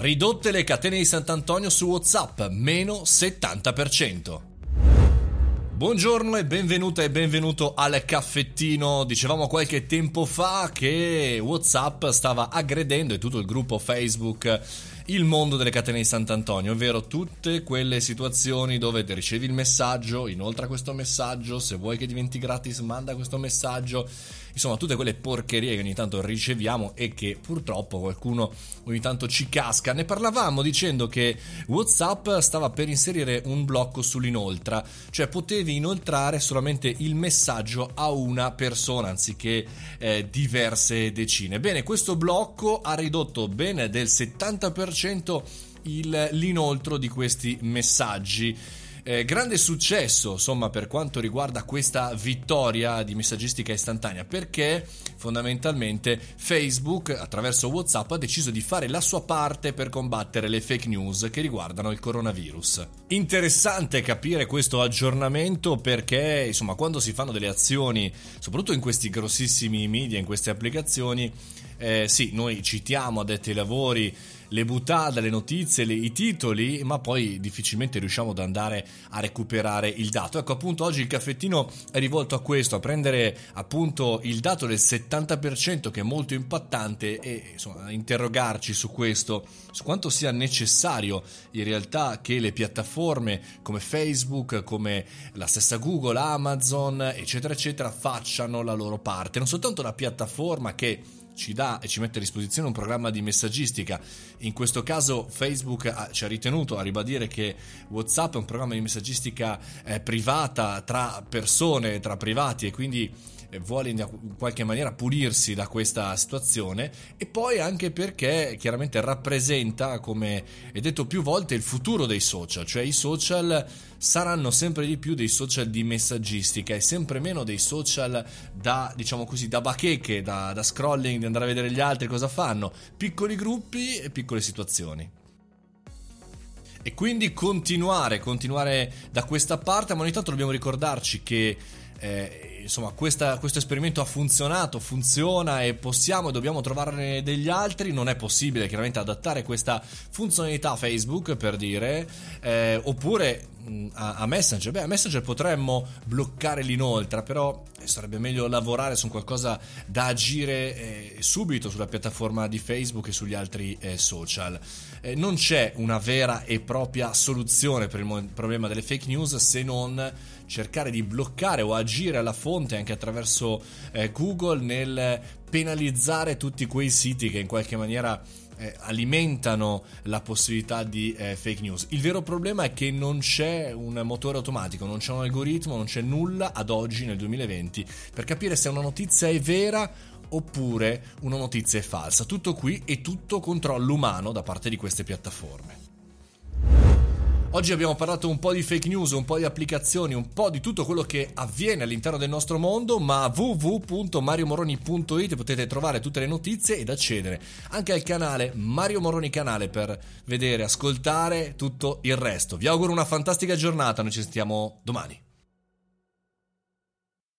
Ridotte le catene di Sant'Antonio su WhatsApp, meno 70%. Buongiorno e benvenuta e benvenuto al caffettino. Dicevamo qualche tempo fa che WhatsApp stava aggredendo e tutto il gruppo Facebook il mondo delle catene di Sant'Antonio, ovvero tutte quelle situazioni dove ricevi il messaggio, inoltre questo messaggio, se vuoi che diventi gratis manda questo messaggio, insomma tutte quelle porcherie che ogni tanto riceviamo e che purtroppo qualcuno ogni tanto ci casca. Ne parlavamo dicendo che WhatsApp stava per inserire un blocco sull'inoltra, cioè potevi inoltrare solamente il messaggio a una persona anziché eh, diverse decine. Bene, questo blocco ha ridotto bene del 70% il, l'inoltro di questi messaggi. Eh, grande successo, insomma, per quanto riguarda questa vittoria di messaggistica istantanea, perché fondamentalmente Facebook, attraverso WhatsApp, ha deciso di fare la sua parte per combattere le fake news che riguardano il coronavirus. Interessante capire questo aggiornamento perché, insomma, quando si fanno delle azioni, soprattutto in questi grossissimi media, in queste applicazioni, eh, sì, noi citiamo addetti ai lavori le buttate, le notizie, le, i titoli, ma poi difficilmente riusciamo ad andare a recuperare il dato. Ecco, appunto, oggi il caffettino è rivolto a questo, a prendere appunto il dato del 70% che è molto impattante e insomma, a interrogarci su questo, su quanto sia necessario in realtà che le piattaforme come Facebook, come la stessa Google, Amazon, eccetera, eccetera, facciano la loro parte. Non soltanto una piattaforma che ci dà e ci mette a disposizione un programma di messaggistica. In questo caso Facebook ci ha ritenuto a ribadire che WhatsApp è un programma di messaggistica eh, privata tra persone, tra privati e quindi vuole in qualche maniera pulirsi da questa situazione e poi anche perché chiaramente rappresenta, come è detto più volte, il futuro dei social, cioè i social saranno sempre di più dei social di messaggistica e sempre meno dei social da, diciamo così, da bacheche, da, da scrolling, di andare a vedere gli altri cosa fanno, piccoli gruppi e piccole situazioni. E quindi continuare, continuare da questa parte, ma ogni tanto dobbiamo ricordarci che eh, insomma questa, questo esperimento ha funzionato, funziona e possiamo e dobbiamo trovarne degli altri, non è possibile chiaramente adattare questa funzionalità a Facebook per dire, eh, oppure a, a, Messenger, beh a Messenger potremmo bloccare l'inoltre, però sarebbe meglio lavorare su qualcosa da agire eh, subito sulla piattaforma di Facebook e sugli altri eh, social. Eh, non c'è una vera e propria soluzione per il problema delle fake news se non cercare di bloccare o agire alla fonte anche attraverso eh, Google nel penalizzare tutti quei siti che in qualche maniera eh, alimentano la possibilità di eh, fake news. Il vero problema è che non c'è un motore automatico, non c'è un algoritmo, non c'è nulla ad oggi nel 2020 per capire se una notizia è vera oppure una notizia è falsa. Tutto qui e tutto controllo umano da parte di queste piattaforme. Oggi abbiamo parlato un po' di fake news, un po' di applicazioni, un po' di tutto quello che avviene all'interno del nostro mondo, ma www.mariomoroni.it potete trovare tutte le notizie ed accedere anche al canale Mario Moroni Canale per vedere, ascoltare tutto il resto. Vi auguro una fantastica giornata, noi ci sentiamo domani.